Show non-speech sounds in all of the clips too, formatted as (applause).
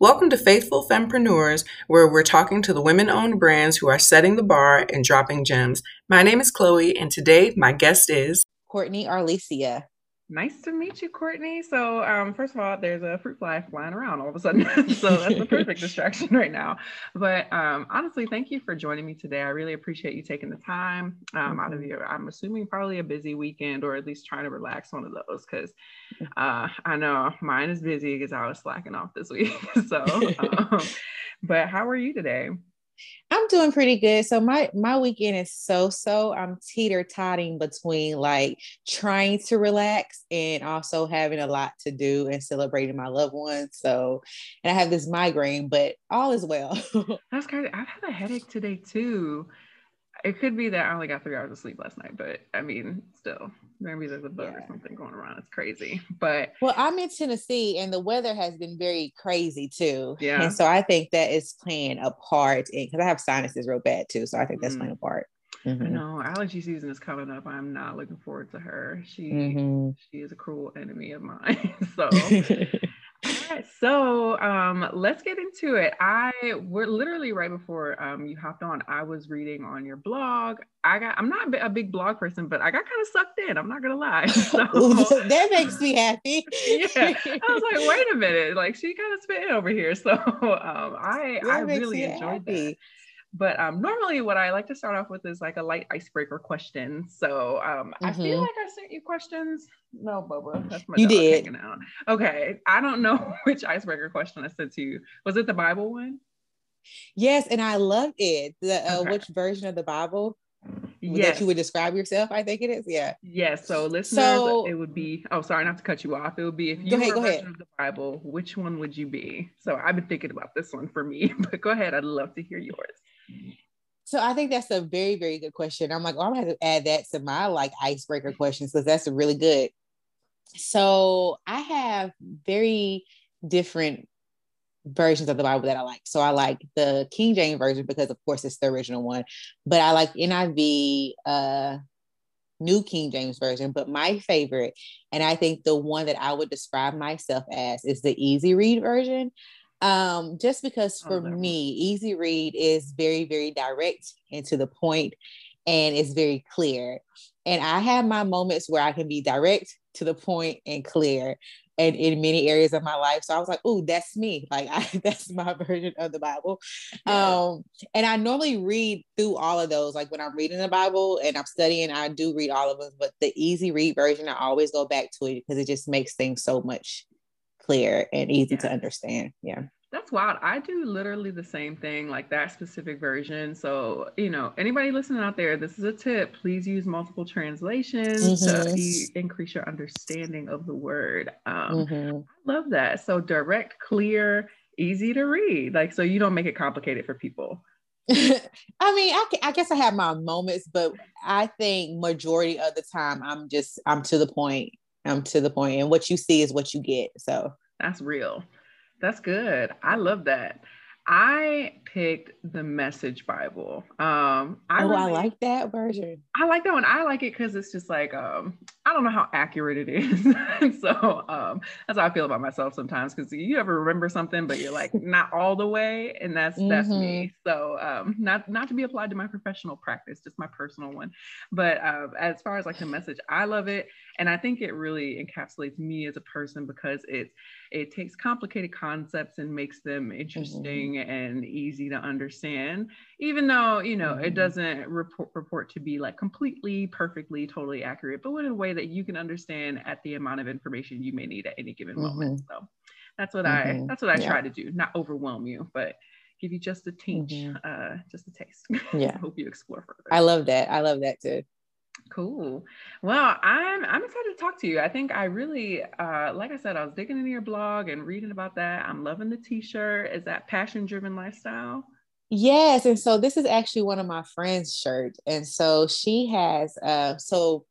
Welcome to Faithful Fempreneurs, where we're talking to the women owned brands who are setting the bar and dropping gems. My name is Chloe, and today my guest is Courtney Arlesia. Nice to meet you, Courtney. So, um, first of all, there's a fruit fly flying around all of a sudden. (laughs) so, that's the perfect (laughs) distraction right now. But um, honestly, thank you for joining me today. I really appreciate you taking the time um, out of mm-hmm. your, I'm assuming, probably a busy weekend or at least trying to relax one of those because uh, I know mine is busy because I was slacking off this week. (laughs) so, um, but how are you today? I'm doing pretty good. So my my weekend is so so. I'm teeter totting between like trying to relax and also having a lot to do and celebrating my loved ones. So, and I have this migraine, but all is well. (laughs) That's crazy. I've had a headache today too it could be that I only got three hours of sleep last night, but I mean, still, maybe there's a bug yeah. or something going around. It's crazy. But well, I'm in Tennessee and the weather has been very crazy too. Yeah. And so I think that is playing a part in because I have sinuses real bad too. So I think that's mm. playing a part. Mm-hmm. I know allergy season is coming up. I'm not looking forward to her. She mm-hmm. she is a cruel enemy of mine. (laughs) so (laughs) right, so um, let's get into it. I we're literally right before um, you hopped on. I was reading on your blog. I got. I'm not a big blog person, but I got kind of sucked in. I'm not gonna lie. (laughs) So, (laughs) (laughs) that makes me happy. yeah, I was like, wait a minute, like she kind of spit over here. So um, I that I really enjoyed happy. that. But um, normally, what I like to start off with is like a light icebreaker question. So um, mm-hmm. I feel mm-hmm. like I sent you questions. No, Bubba, that's my you did. Out. Okay, I don't know (laughs) which icebreaker question I sent to you. Was it the Bible one? Yes, and I loved it. The uh, okay. which version of the Bible? Yes. That you would describe yourself, I think it is. Yeah. Yes. So listeners, so, it would be. Oh, sorry, not to cut you off. It would be if you go ahead, were a version of the Bible, which one would you be? So I've been thinking about this one for me, (laughs) but go ahead. I'd love to hear yours. So I think that's a very, very good question. I'm like, oh, I'm gonna have to add that to my like icebreaker questions because that's really good. So I have very different versions of the Bible that I like. So I like the King James version because of course it's the original one, but I like NIV, uh, New King James version. But my favorite, and I think the one that I would describe myself as, is the Easy Read version. Um, just because oh, for oh, me, easy read is very, very direct and to the point and it's very clear. And I have my moments where I can be direct to the point and clear and in many areas of my life. So I was like, oh, that's me. (laughs) Like I, that's my (laughs) version of the Bible. Yeah. Um, and I normally read through all of those. Like when I'm reading the Bible and I'm studying, I do read all of them, but the easy read version, I always go back to it because it just makes things so much clear and easy yeah. to understand. Yeah. That's wild. I do literally the same thing, like that specific version. So, you know, anybody listening out there, this is a tip. Please use multiple translations mm-hmm. to e- increase your understanding of the word. Um, mm-hmm. I love that. So, direct, clear, easy to read. Like, so you don't make it complicated for people. (laughs) I mean, I, I guess I have my moments, but I think majority of the time I'm just I'm to the point. I'm to the point, and what you see is what you get. So that's real. That's good. I love that. I picked the Message Bible. Um, I oh, really, I like that version. I like that one. I like it because it's just like um, I don't know how accurate it is. (laughs) so um, that's how I feel about myself sometimes. Because you ever remember something, but you're like not all the way, and that's mm-hmm. that's me. Mm-hmm. So um, not not to be applied to my professional practice, just my personal one. But uh, as far as like the message, I love it, and I think it really encapsulates me as a person because it's it takes complicated concepts and makes them interesting mm-hmm. And easy to understand even though you know mm-hmm. it doesn't report, report to be like completely perfectly totally accurate but in a way that you can understand at the amount of information you may need at any given mm-hmm. moment so that's what i mm-hmm. that's what i yeah. try to do not overwhelm you but give you just a tinge mm-hmm. uh just a taste yeah (laughs) hope you explore further i love that i love that too Cool. Well, I'm I'm excited to talk to you. I think I really, uh, like I said, I was digging into your blog and reading about that. I'm loving the T-shirt. Is that passion driven lifestyle? Yes, and so this is actually one of my friends' shirts, and so she has, uh, so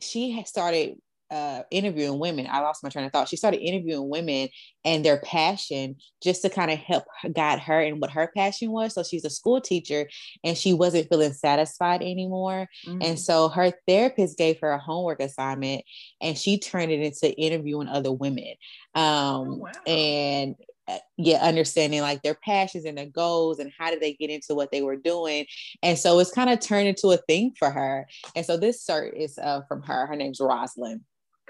she has started uh, interviewing women. I lost my train of thought. She started interviewing women and their passion just to kind of help guide her and what her passion was. So she's a school teacher and she wasn't feeling satisfied anymore. Mm-hmm. And so her therapist gave her a homework assignment and she turned it into interviewing other women. Um, oh, wow. And uh, yeah understanding like their passions and their goals and how did they get into what they were doing and so it's kind of turned into a thing for her and so this cert is uh, from her her name's rosalind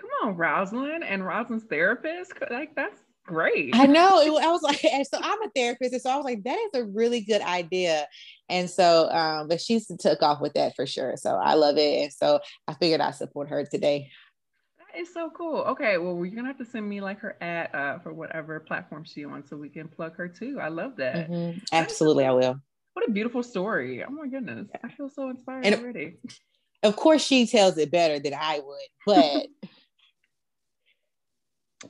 come on rosalind and rosalind's therapist like that's great i know it, (laughs) i was like so i'm a therapist and so i was like that is a really good idea and so um but she's took off with that for sure so i love it and so i figured i'd support her today That is so cool. Okay, well, you're gonna have to send me like her ad uh, for whatever platform she on, so we can plug her too. I love that. Mm-hmm. Absolutely, I will. What a beautiful story! Oh my goodness, I feel so inspired and already. Of course, she tells it better than I would, but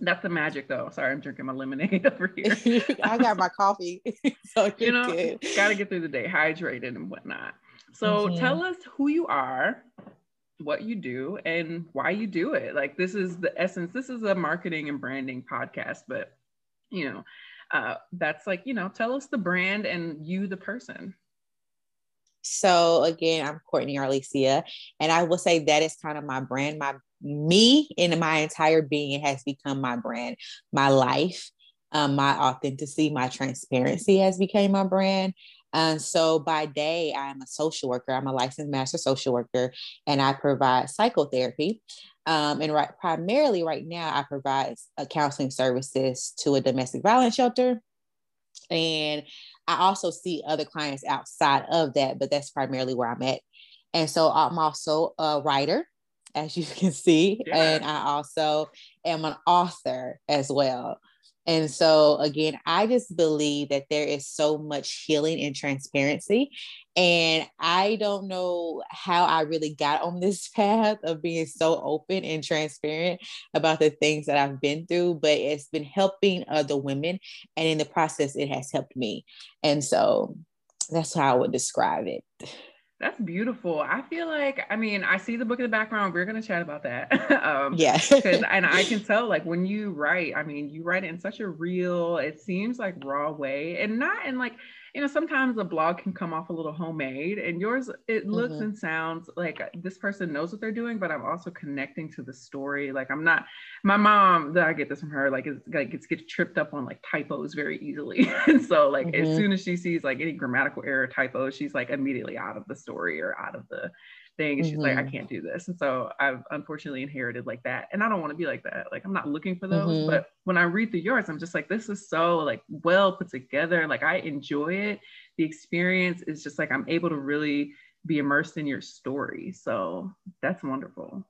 that's the magic, though. Sorry, I'm drinking my lemonade (laughs) over (laughs) here. I got my coffee, (laughs) so you know, got to get through the day hydrated and whatnot. So, mm-hmm. tell us who you are, what you do and why you do it. Like this is the essence. This is a marketing and branding podcast, but you know, uh, that's like, you know, tell us the brand and you the person. So again, I'm Courtney Arlesia, and I will say that is kind of my brand. My me and my entire being has become my brand. My life, um, my authenticity, my transparency has become my brand. And so by day, I'm a social worker. I'm a licensed master social worker, and I provide psychotherapy. Um, and right, primarily right now, I provide uh, counseling services to a domestic violence shelter. And I also see other clients outside of that, but that's primarily where I'm at. And so I'm also a writer, as you (laughs) can see, yeah. and I also am an author as well. And so, again, I just believe that there is so much healing and transparency. And I don't know how I really got on this (laughs) path of being so open and transparent about the things that I've been through, but it's been helping other women. And in the process, it has helped me. And so that's how I would describe it. That's beautiful. I feel like, I mean, I see the book in the background. We're going to chat about that. (laughs) um, yeah. (laughs) And I can tell, like, when you write, I mean, you write it in such a real, it seems like raw way and not in like, you know, sometimes a blog can come off a little homemade and yours, it looks mm-hmm. and sounds like this person knows what they're doing, but I'm also connecting to the story. Like I'm not, my mom, that I get this from her, like, it's like, it's gets tripped up on like typos very easily. (laughs) and so like, mm-hmm. as soon as she sees like any grammatical error typo, she's like immediately out of the story or out of the, thing. And she's mm-hmm. like, I mm-hmm. can't do this. And so I've unfortunately inherited like that. And I don't want to be like that. Like I'm not looking for those. Mm-hmm. But when I read through yours, I'm just like, this is so like well put together. Like I enjoy it. The experience is just like I'm able to really be immersed in your story. So that's wonderful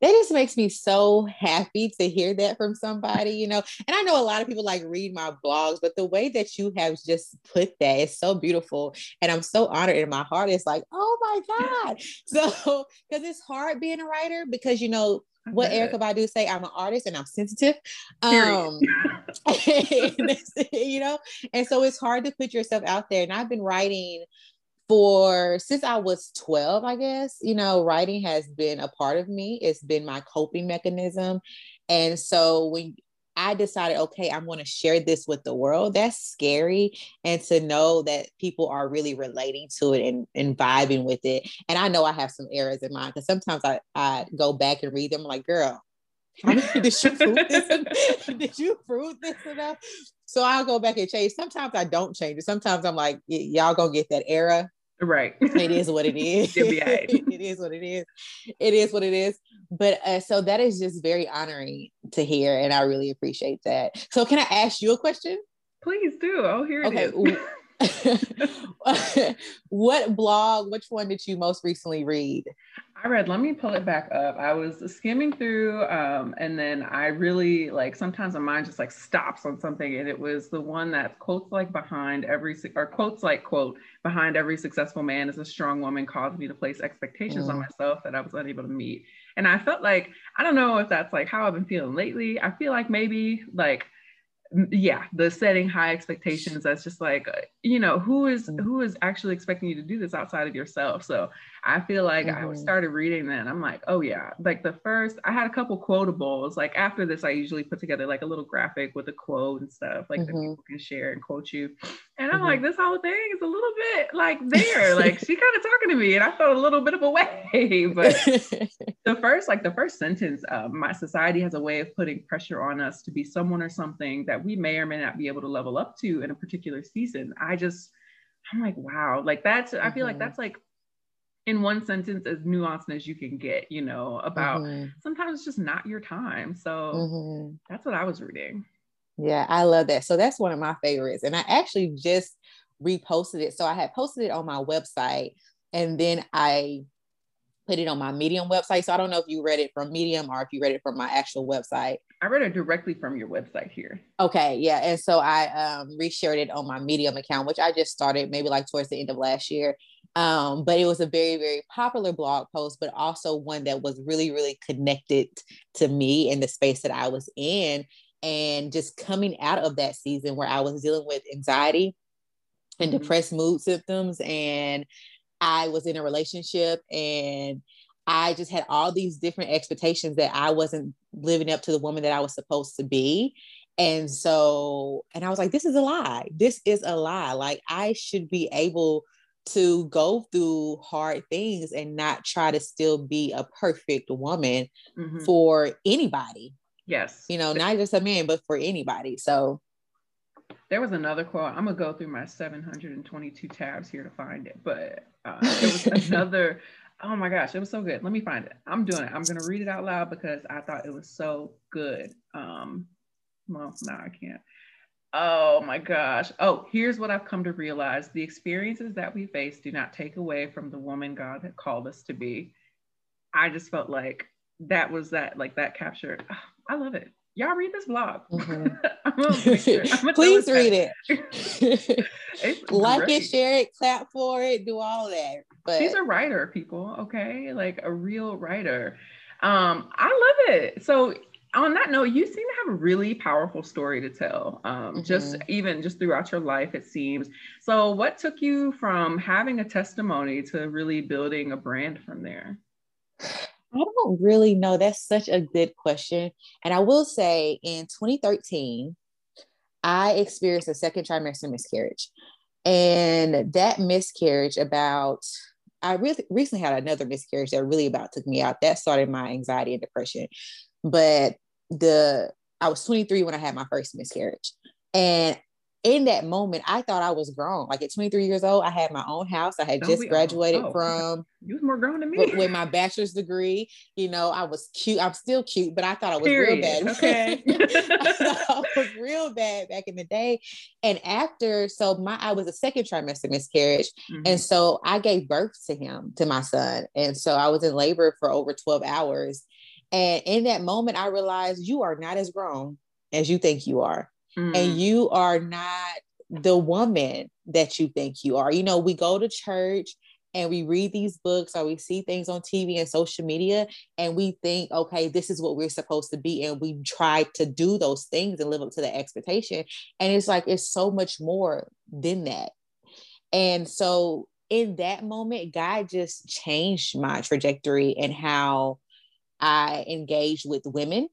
that just makes me so happy to hear that from somebody, you know. And I know a lot of people like read my blogs, but the way that you have just put that is so beautiful. And I'm so honored in my heart. It's like, oh my God. (laughs) So, because it's hard being a writer because, you know, what Erykah Badu say, I'm an artist and I'm sensitive. Um, (laughs) (laughs) you know, and so it's hard to put yourself out there. And I've been writing for since I was 12, I guess, you know, writing has been a part of me. It's been my coping mechanism. And so when I decided, okay, I'm going to share this with the world, that's scary. And to know that people are really relating to it and, and vibing with it. And I know I have some errors in mind because sometimes I, I go back and read them like, girl, (laughs) did you prove this? (laughs) did you prove this enough? So I'll go back and change. Sometimes I don't change it. Sometimes I'm like, y'all gonna get that era Right. it is what it (laughs) is. (laughs) it is what it is. It is what it is. But uh, so that is just very honoring to hear, and I really appreciate that. So, can I ask you a question? Please do. Oh, here it okay. (laughs) (laughs) what blog, which one did you most recently read? I read, let me pull it back up. I was skimming through, um, and then I really like sometimes my mind just like stops on something, and it was the one that quotes like behind every or quotes like quote behind every successful man is a strong woman caused me to place expectations mm. on myself that I was unable to meet. And I felt like I don't know if that's like how I've been feeling lately. I feel like maybe like yeah the setting high expectations that's just like uh, you know who is mm. who is actually expecting you to do this outside of yourself so i feel like mm-hmm. i started reading that i'm like oh yeah like the first i had a couple quotables like after this i usually put together like a little graphic with a quote and stuff like mm-hmm. that people can share and quote you And I'm mm-hmm. like, this whole thing is a little bit like there. like she kind of talking to me, and I felt a little bit of a way. (laughs) but (laughs) the first, like the first sentence, uh, my society has a way of putting pressure on us to be someone or something that we may or may not be able to level up to in a particular season. I just, I'm like, wow, like that's. Mm-hmm. I feel like mm-hmm. that's like in one sentence as nuanced as you can get, you know, about mm-hmm. sometimes it's just not your time. So mm-hmm. that's what I was reading. Yeah, I love that. So that's one of my favorites. And I actually just reposted it. So I had posted it on my website and then I put it on my Medium website. So I don't know if you read it from Medium or if you read it from my actual website. I read it directly from your website here. Okay, yeah. And so I um reshared it on my Medium account, which I just started maybe like towards the end of last year. Um, but it was a very, very popular blog post, but also one that was really, really connected to me and the space that I was in and just coming out of that season where I was dealing with anxiety and mm-hmm. depressed mood symptoms and I was in a relationship and I just had all these different expectations that I wasn't living up to the woman that I was supposed to be. And so, and I was like, this is a lie. This is a lie. Like, I should be able to go through hard things and not try to still be a perfect woman mm-hmm. for anybody. Yes. You know, not just a man, but for anybody. So there was another quote. I'm gonna go through my 722 tabs here to find it, but uh, was another. Oh my gosh, it was so good. Let me find it. I'm doing it. I'm gonna read it out loud because I thought it was so good. Um, well, no, I can't. Oh my gosh. Oh, here's what I've come to realize: the experiences that we face do not take away from the woman God had called us to be. I just felt like that was that, like that captured. Oh, I love it. Y'all read this blog. Mm-hmm. (laughs) (laughs) Please read it. (laughs) like great. it, share it, clap for it, do all that. But she's a writer, people. Okay, like a real writer. Um, I love it. So on that note, you seem to have a really powerful story to tell. Um, mm-hmm. just even just throughout your life, it seems. So, what took you from having a testimony to really building a brand from there? I don't really know. That's such a good question. And I will say in 2013, I experienced a second trimester miscarriage. And that miscarriage about I really recently had another miscarriage that really about took me out. That started my anxiety and depression. But the I was 23 when I had my first miscarriage. And in that moment, I thought I was grown. Like at 23 years old, I had my own house. I had just graduated oh, from you was more grown than me with, my bachelor's degree. You know, I was cute. I'm still cute, but I thought I was Period. real bad. Okay. (laughs) (laughs) I was real bad back in the day. And after, so my I was a second trimester miscarriage. Mm-hmm. And so I gave birth to him, to my son. And so I was in labor for over 12 hours. And in that moment, I realized you are not as grown as you think you are mm. and you are not the woman that you think you are. You know, we go to church and we read these books or we see things on TV and social media and we think, okay, this is what we're supposed to be. And we try to do those things and live up to the expectation. And it's like, it's so much more than that. And so in that moment, God just changed my trajectory and how I engage with women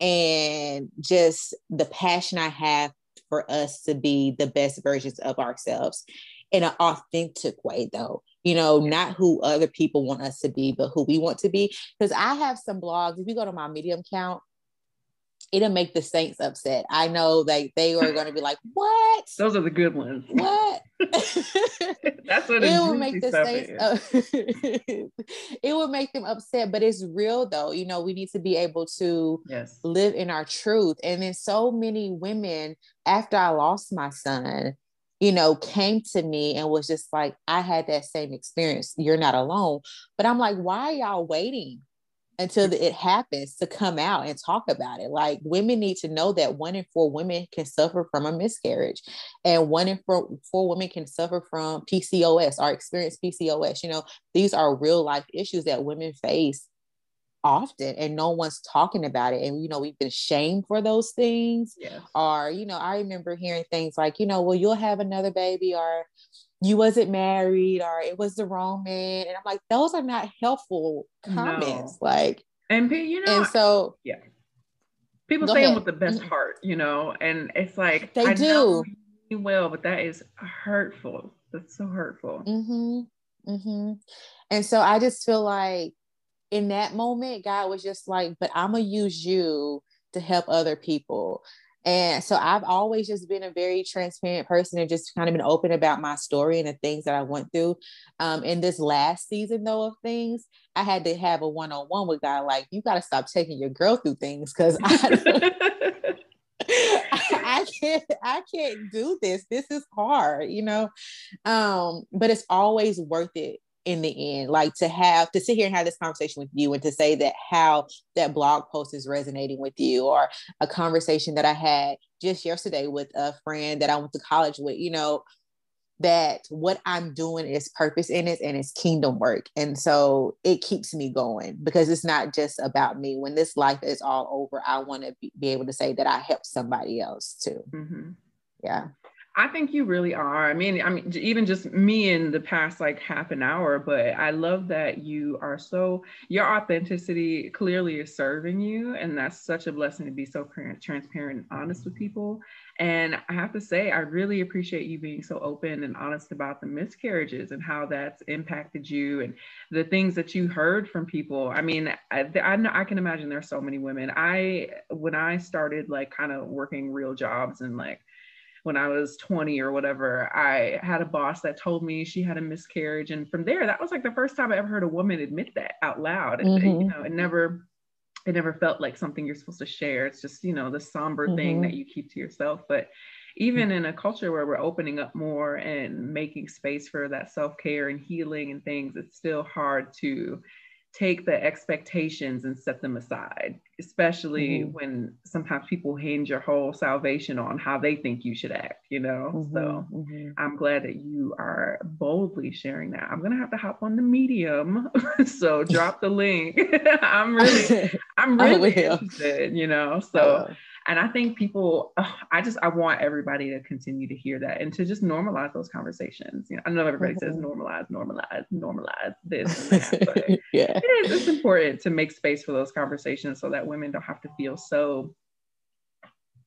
and just the passion I have for us to be the best versions of ourselves in an authentic way, though. You know, not who other people want us to be, but who we want to be. Because I have some blogs. If you go to my Medium account, it'll make the Saints upset. I know like they are going to be like, "What?" (laughs) Those are the good ones. What? (laughs) That's what (laughs) it will make the Saints. it will make them upset, but it's real though. You know, we need to be able to yes. live in our truth. And then so many women, after I lost my son, you know, came to me and was just like, I had that same experience. You're not alone. But I'm like, why are y'all waiting? Until it happens to come out and talk about it. Like women need to know that one in four women can suffer from a miscarriage, and one in four, four women can suffer from PCOS or experience PCOS. You know, these are real life issues that women face often and no one's talking about it and you know we've been shamed for those things yeah. or you know i remember hearing things like you know well you'll have another baby or you wasn't married or it was the wrong man. And I'm like, those are not helpful comments. No. Like, and you know, and so yeah, people say them with the best heart, you know, and it's like they I do. Well, but that is hurtful. That's so hurtful. Mm-hmm. Mm-hmm. And so I just feel like in that moment, God was just like, but I'm gonna use you to help other people. And so I've always just been a very transparent person and just kind of been open about my story and the things that I went through. Um, in this last season, though, of things, I had to have a one on one with God. Like, you got to stop taking your girl through things because I, (laughs) (laughs) I can't I can't do this. This is hard, you know. Um, but it's always worth it in the end like to have to sit here and have this conversation with you and to say that how that blog post is resonating with you or a conversation that i had just yesterday with a friend that i went to college with you know that what i'm doing is purpose in it and it's kingdom work. And so it keeps me going because it's not just about me. When this life is all over i want to be, be, able to say that i helped somebody else too. Mm-hmm. yeah I think you really are. I mean, I mean, even just me in the past like half an hour, but I love that you are so your authenticity clearly is serving you, and that's such a blessing to be so transparent and honest with people. And I have to say, I really appreciate you being so open and honest about the miscarriages and how that's impacted you and the things that you heard from people. I mean, I, I, I can imagine there's so many women. I when I started like kind of working real jobs and like when I was 20 or whatever, I had a boss that told me she had a miscarriage. And from there, that was like the first time I ever heard a woman admit that out loud. Mm-hmm. And, you know, it never, it never felt like something you're supposed to share. It's just, you know, the somber mm-hmm. thing that you keep to yourself. But even in a culture where we're opening up more and making space for that self-care and healing and things, it's still hard to take the expectations and set them aside, especially mm-hmm. when sometimes people hinge your whole salvation on how they think you should act, you know? Mm-hmm. So mm-hmm. I'm glad that you are boldly sharing that. I'm gonna have to hop on the medium. (laughs) so drop the link. (laughs) I'm really, (laughs) I'm really interested, you know. So and I think people, (sighs) I just, I want everybody to continue to hear that and to just normalize those conversations. You know, I know everybody mm-hmm. says normalize, normalize, normalize this and that, (laughs) but yeah, it is, it's important to make space for those conversations so that women don't have to feel so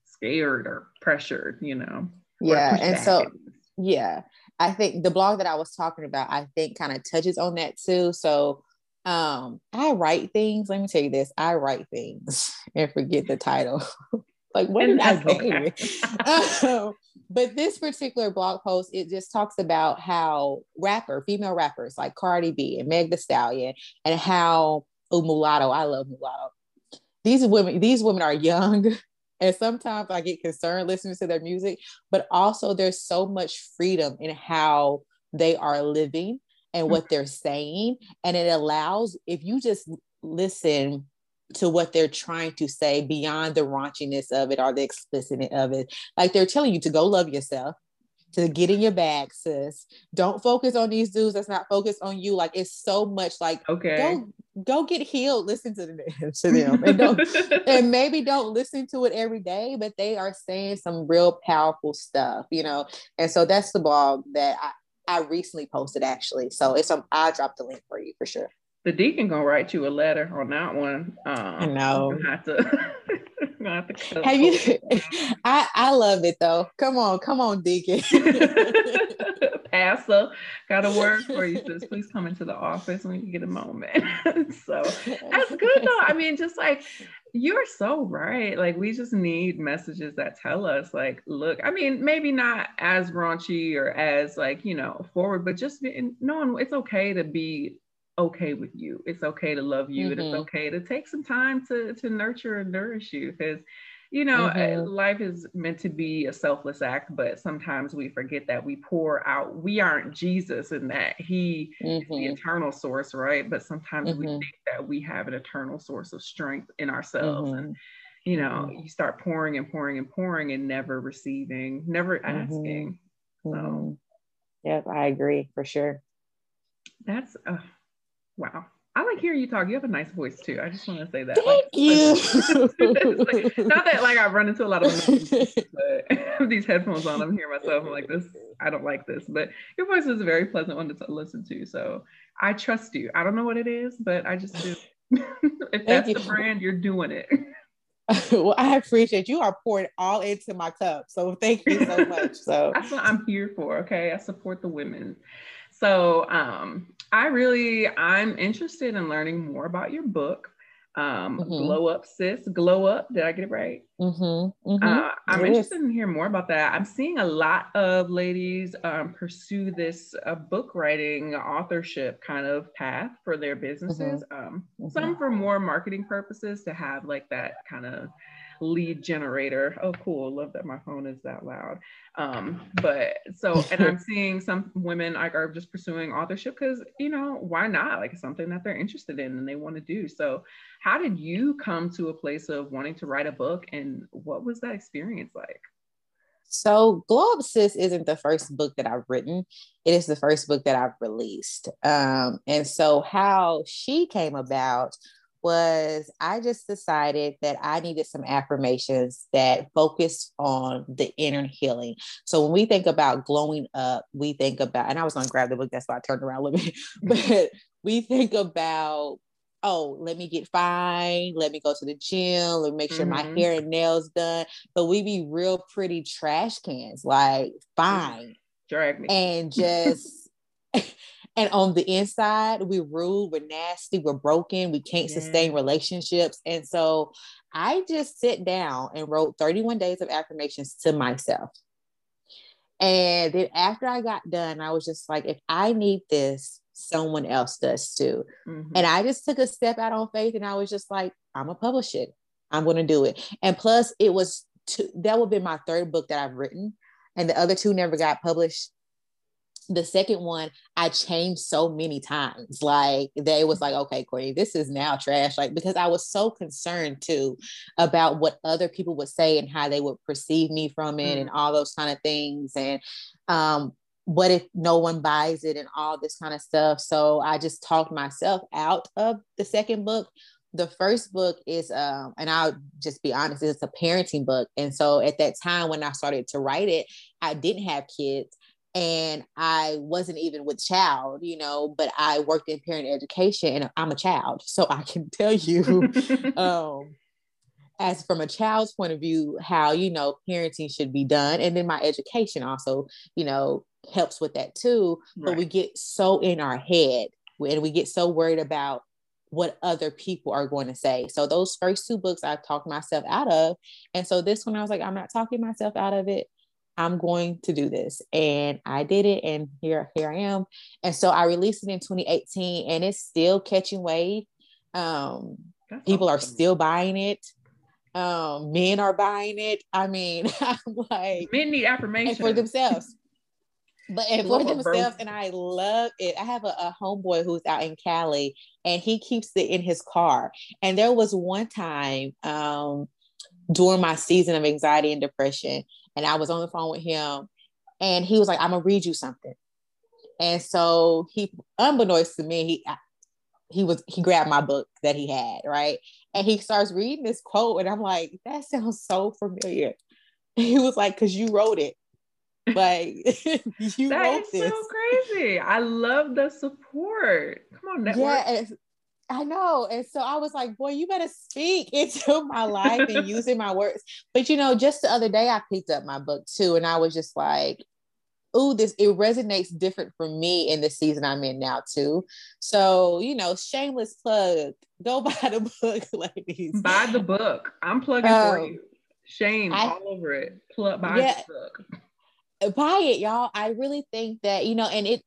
scared or pressured, you know. Yeah. And so, yeah, I think the blog that I was talking about, I think kind of touches on that too. So, um i write things let me tell you this i write things (laughs) and forget the title (laughs) Like, what did I say? um, (laughs) (laughs) but this particular blog post, it just talks about how rapper, female rappers like Cardi B and Meg The Stallion, and how oh Mulatto, I love Mulatto. These women, these women are young. (laughs) And sometimes I get concerned listening to their music, but also there's so much freedom in how they are living and what they're saying. And it allows, if you just listen to what they're trying to say beyond the raunchiness of it or the explicitness of it. Like they're telling you to go love yourself, to get in your bag, sis. Don't focus on these dudes that's not focused on you. Like it's so much like okay, go go get healed. Listen to them, (laughs) to them, and don't (laughs) and maybe don't listen to it every day, but they are saying some real powerful stuff, you know. And so that's the blog that I I recently posted actually. So it's um I'll drop the link for you for sure the deacon gonna write you a letter on that one. Um, I know. Have to, (laughs) have, to have you? (laughs) I I love it though. Come on, come on, deacon. (laughs) Pastor, got a word for you. Says, please come into the office when you get a moment. so that's good though. I mean, just like you're so right. Like we just need messages that tell us, like, look. I mean, maybe not as raunchy or as like you know forward, but just knowing it's okay to be okay with you. It's okay to love you. Mm-hmm. And it's mm-hmm. okay to take some time to to nurture and nourish you because you know mm-hmm. life is meant to be a selfless act but sometimes we forget that we pour out we aren't jesus in that he mm-hmm. is the mm-hmm. eternal source right but sometimes we mm-hmm. think that we have an eternal source of strength in ourselves and you know you start pouring and pouring and pouring and never receiving never asking so yep i agree for sure that's uh, Wow. I like hearing you talk. You have a nice voice too. I just want to say that. Thank like, you. like, (laughs) not that like I've run into a lot of (laughs) but (laughs) these headphones on. I'm hearing myself. I'm like this. I don't like this, but your voice is a very pleasant one to listen to. So I trust you. I don't know what it is, but I just do. if that's the brand, you're doing it. well, I appreciate you are pouring all into my cup. So thank you so much. So that's what I'm here for. Okay. I support the women. So um, I really I'm interested in learning more about your book. Um, mm-hmm. glow up, sis. Glow up. Did I get it right? Mm-hmm. Mm-hmm. Uh, I'm it interested is. in hearing more about that. I'm seeing a lot of ladies um, pursue this uh, book writing, authorship kind of path for their businesses. Mm-hmm. Um, some mm-hmm. for more marketing purposes to have like that kind of lead generator. Oh, cool. Love that my phone is that loud. Um, (laughs) but so, and I'm seeing some women like are just pursuing authorship because, you know, why not? Like it's something that they're interested in and they want to do. So, how did you come to a place of wanting to write a book and what was that experience like? So, Glow Up Sis isn't the first book that I've written. It is the first book that I've released. Um, and so, how she came about was I just decided that I needed some affirmations that focused on the inner healing. So when we think about glowing up, we think about, and I was to grab the book, that's why I turned around a little bit, (laughs) (laughs) but we think about, oh, let me get fine, let me go to the gym, let me make sure mm-hmm. my hair and nails done. But we be real pretty trash cans, like fine. Drag me. And just (laughs) And on the inside, we're rude, we're nasty, we're broken, we can't yeah. sustain relationships. And so I just sit down and wrote 31 days of affirmations to myself. And then after I got done, I was just like, if I need this, someone else does too. Mm-hmm. And I just took a step out on faith and I was just like, I'm gonna publish it. I'm gonna do it. And plus, it was two, that would be my third book that I've written. And the other two never got published the second one I changed so many times. Like they was like, okay, Courtney, this is now trash. Like because I was so concerned too about what other people would say and how they would perceive me from it mm. and all those kind of things. And um, what if no one buys it and all this kind of stuff. So I just talked myself out of the second book. The first book is, um, and I'll just be honest, it's a parenting book. And so at that time when I started to write it, I didn't have kids and I wasn't even with child, you know, but I worked in parent education and I'm a child. So I can (laughs) tell you, (laughs) um, as from a child's point of view, how, you know, parenting should be done. And then my education also, you know, helps with that too. Right. But we get so in our head and we get so worried about what other people are going to say. So those first two books I talked myself out of. And so this one I was like, I'm not talking myself out of it. I'm going to do this. And I did it and here, here I am. And so I released it in 2018 and it's still catching wave. Um, people awesome. are still buying it. Um, men are buying it. I mean, (laughs) I'm like men need affirmation for themselves. But and for themselves, and I love it. I have a, a homeboy who's out in Cali, and he keeps it in his car. And there was one time um, during my season of anxiety and depression, and I was on the phone with him, and he was like, "I'm gonna read you something." And so he, unbeknownst to me, he he was he grabbed my book that he had right, and he starts reading this quote, and I'm like, "That sounds so familiar." (laughs) He was like, "Cause you wrote it." Like (laughs) you that wrote is this. so crazy. I love the support. Come on, network. Yeah, I know. And so I was like, boy, you better speak (laughs) into my life and (laughs) using my words. But you know, just the other day I picked up my book too, and I was just like, ooh, this it resonates different for me in the season I'm in now too. So, you know, shameless plug. Go (laughs) buy the book, ladies. Buy the book. I'm plugging um, for you. Shame I, all over it. Plug buy yeah, the book. Buy it, y'all. I really think that, you know, and it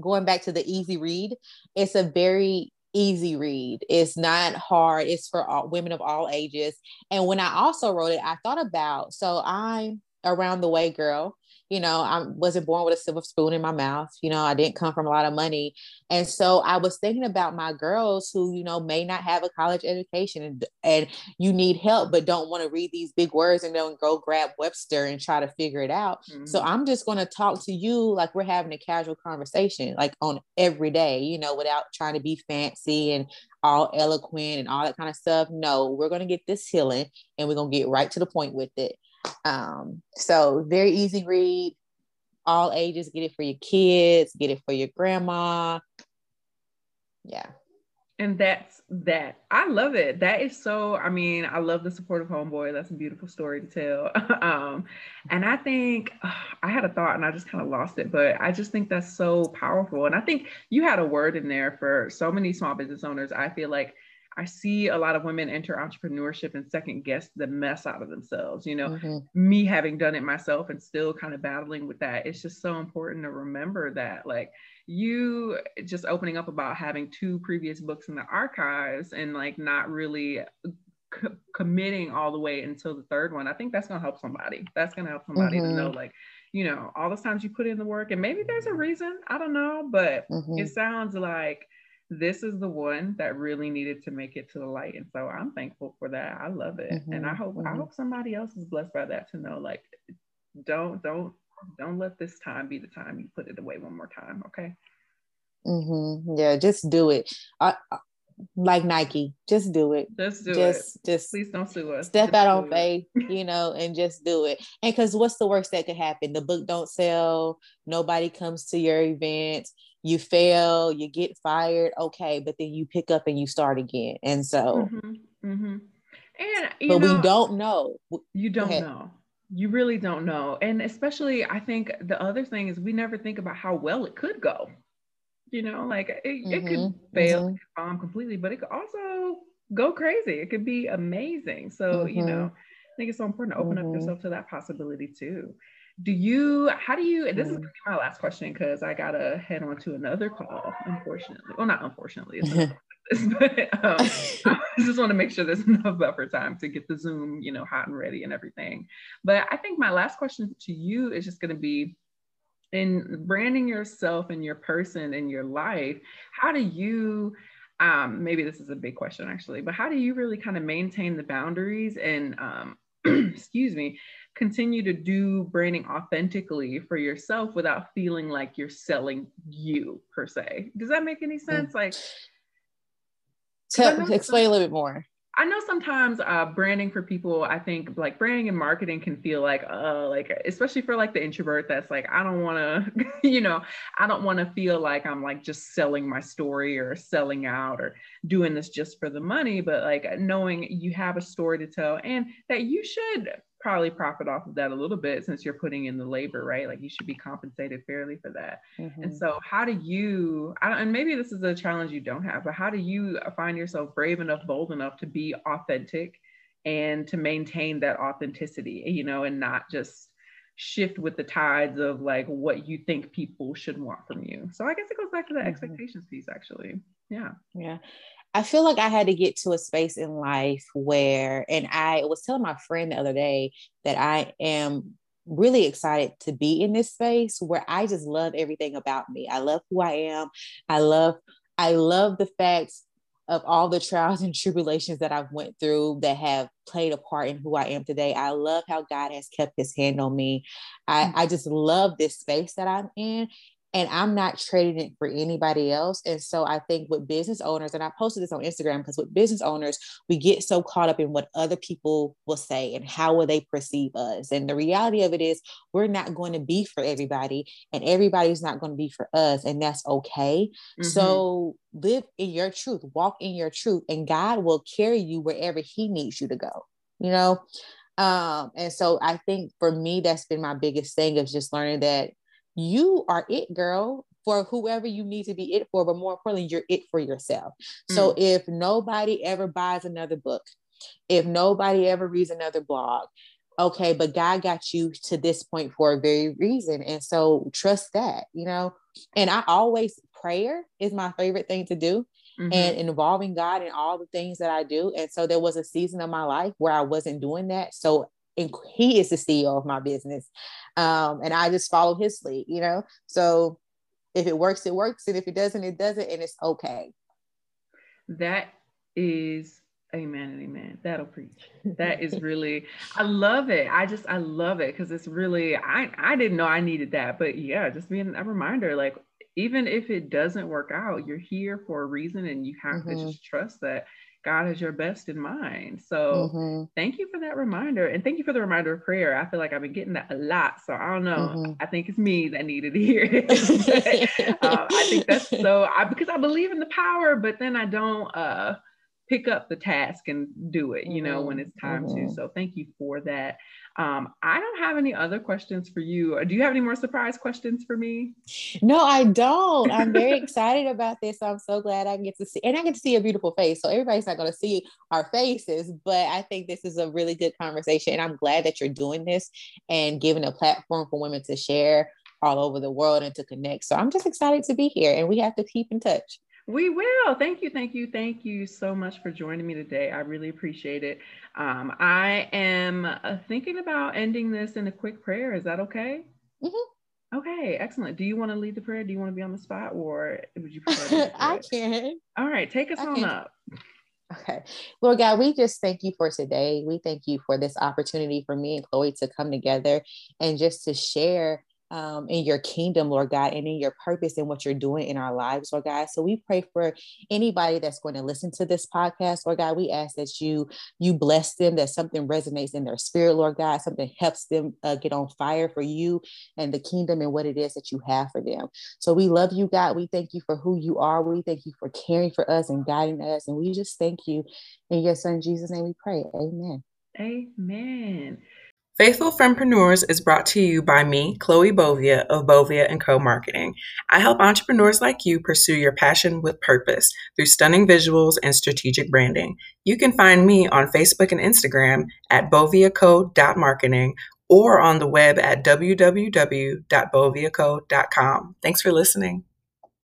going back to the easy read, it's a very easy read. It's not hard. It's for all, women of all ages. And when I also wrote it, I thought about so I'm around the way girl you know i wasn't born with a silver spoon in my mouth you know i didn't come from a lot of money. And so i was thinking about my girls who you know may not have a college education and, and you need help but don't want to read these big words and don't go grab webster and try to figure it out. Mm-hmm. so i'm just going to talk to you like we're having a casual conversation like on every day you know without trying to be fancy and all eloquent and all that kind of stuff. No we're going to get this healing and we're going to get right to the point with it um, so very easy read, all ages. Get it for your kids, get it for your grandma. Yeah. and that's that i love it that is so i mean i love the supportive homeboy that's a beautiful story to tell (laughs) um and i think i had a thought and i just kind of lost it but i just think that's so powerful and i think you had a word in there for so many small business owners i feel like I see a lot of women enter entrepreneurship and second guess the mess out of themselves. You know, mm-hmm. me having done it myself and still kind of battling with that. It's just so important to remember that, like, you just opening up about having two previous books in the archives and like not really committing all the way until the third one i think that's going to help somebody that's going to help somebody mm-hmm. to know like you know all the times you put in the work and maybe there's a reason i don't know but mm-hmm. it sounds like this is the one that really needed to make it to the light and so i'm thankful for that i love it mm-hmm. and i hope i mm-hmm. hope somebody else is blessed by that to know like don't don't don't let this time be the time you put it away one more time. Okay. Mm-hmm. Yeah, just do it. I, I, like Nike, just do it. Just do just, it. Just please don't sue us. Step just out on faith, (laughs) you know, and just do it. And because what's the worst that could happen? The book don't sell. Nobody comes to your event. You fail. You get fired. Okay, but then you pick up and you start again. And so, mm-hmm. Mm-hmm. and but know, we don't know. You don't know you really don't know. And especially, I think the other thing is we never think about how well it could go. You know, like it, mm-hmm. it could mm-hmm. fail, mm-hmm. it completely, but it could also go crazy. It could be amazing. So, mm-hmm. you know, I think it's so important to open up mm-hmm. yourself to that possibility too. Do you, how do you, this is mm. my last question because I got to head on to another call, unfortunately. Well, not unfortunately, (laughs) (laughs) but um, (laughs) I just want to make sure there's enough buffer time to get the Zoom, you know, hot and ready and everything. But I think my last question to you is just going to be in branding yourself and your person and your life. How do you, um, maybe this is a big question actually, but how do you really kind of maintain the boundaries and, um, (clears throat) excuse me, continue to do branding authentically for yourself without feeling like you're selling you per se? Does that make any sense? Mm. Like, Tell, explain a little bit more. I know sometimes uh, branding for people, I think like branding and marketing can feel like, uh, like especially for like the introvert that's like, I don't want to, (laughs) you know, I don't want to feel like I'm like just selling my story or selling out or doing this just for the money, but like knowing you have a story to tell and that you should probably profit off of that a little bit since you're putting in the labor, right? Like you should be compensated fairly for that. Mm-hmm. And so, how do you, and maybe this is a challenge you don't have, but how do you find yourself brave enough, bold enough to be authentic and to maintain that authenticity, you know, and not just shift with the tides of like what you think people should want from you. So I guess it goes back to the mm-hmm. expectations piece actually. Yeah. Yeah. I feel like I had to get to a space in life where, and I was telling my friend the other day that I am really excited to be in this space where I just love everything about me. I love who I am. I love, I love the fact of all the trials and tribulations that I've went through that have played a part in who I am today. I love how God has kept his hand on me. I, mm. I just love this space that I'm in and I'm not trading it for anybody else. And so I think with business owners, and I posted this on Instagram because with business owners, we get so caught up in what other people will say and how will they perceive us. And the reality of it is, we're not going to be for everybody, and everybody's not going to be for us, and that's okay. Mm-hmm. So live in your truth, walk in your truth, and God will carry you wherever He needs you to go. You know. Um, and so I think for me, that's been my biggest thing of just learning that you are it, girl, for whoever you need to be it for, but more importantly, you're it for yourself. Mm. So if nobody ever buys another book, if nobody ever reads another blog, okay, but God got you to this point for a very reason. And so trust that, you know. And I always prayer is my favorite thing to do. Mm-hmm. and involving God in all the things that I do. And so there was a season of my life where I wasn't doing that. So he is the CEO of my business. Um, and I just follow his lead, you know? So if it works, it works. And if it doesn't, it doesn't. And it's okay. That is amen and amen. That'll preach. (laughs) That is really, I love it. I just, I love it because it's really, I, I didn't know I needed that. But yeah, just being a reminder like, even if it doesn't work out, you're here for a reason and you have mm-hmm. to just trust that God has your best in mind. So mm-hmm. thank you for that reminder. And thank you for the reminder of prayer. I feel like I've been getting that a lot. So I don't know. Mm-hmm. I think it's me that needed to hear it. (laughs) uh, I think that's (laughs) so, I, because I believe in the power, but then I don't uh, pick up the task and do it, you know, mm-hmm. when it's time to. Mm-hmm. So thank you for that. Um, I don't have any other questions for you. Do you have any more surprise questions for me? No, I don't. I'm very excited about this. I'm so glad I get to see, and I get to see a beautiful face. So everybody's not going to see our faces, but I think this is a really good conversation. And I'm glad that you're doing this and giving a platform for women to share all over the world and to connect. So I'm just excited to be here, and we have to keep in touch. We will. Thank you. Thank you. Thank you so much for joining me today. I really appreciate it. Um, I am uh, thinking about ending this in a quick prayer. Is that okay? Mm-hmm. Okay, excellent. Do you want to lead the prayer? Do you want to be on the spot or would you prefer? (laughs) I can. All right, take us I on can. up. Okay. Lord God, we just thank you for today. We thank you for this opportunity for me and Chloe to come together and just to share um, in your kingdom, Lord God, and in your purpose and what you're doing in our lives, Lord God. So we pray for anybody that's going to listen to this podcast, Lord God. We ask that you you bless them, that something resonates in their spirit, Lord God, something helps them uh, get on fire for you and the kingdom and what it is that you have for them. So we love you, God. We thank you for who you are. We thank you for caring for us and guiding us, and we just thank you in your Son Jesus' name. We pray. Amen. Amen. Faithful Fempreneurs is brought to you by me, Chloe Bovia of Bovia & Co. Marketing. I help entrepreneurs like you pursue your passion with purpose through stunning visuals and strategic branding. You can find me on Facebook and Instagram at boviaco.marketing or on the web at www.boviaco.com. Thanks for listening.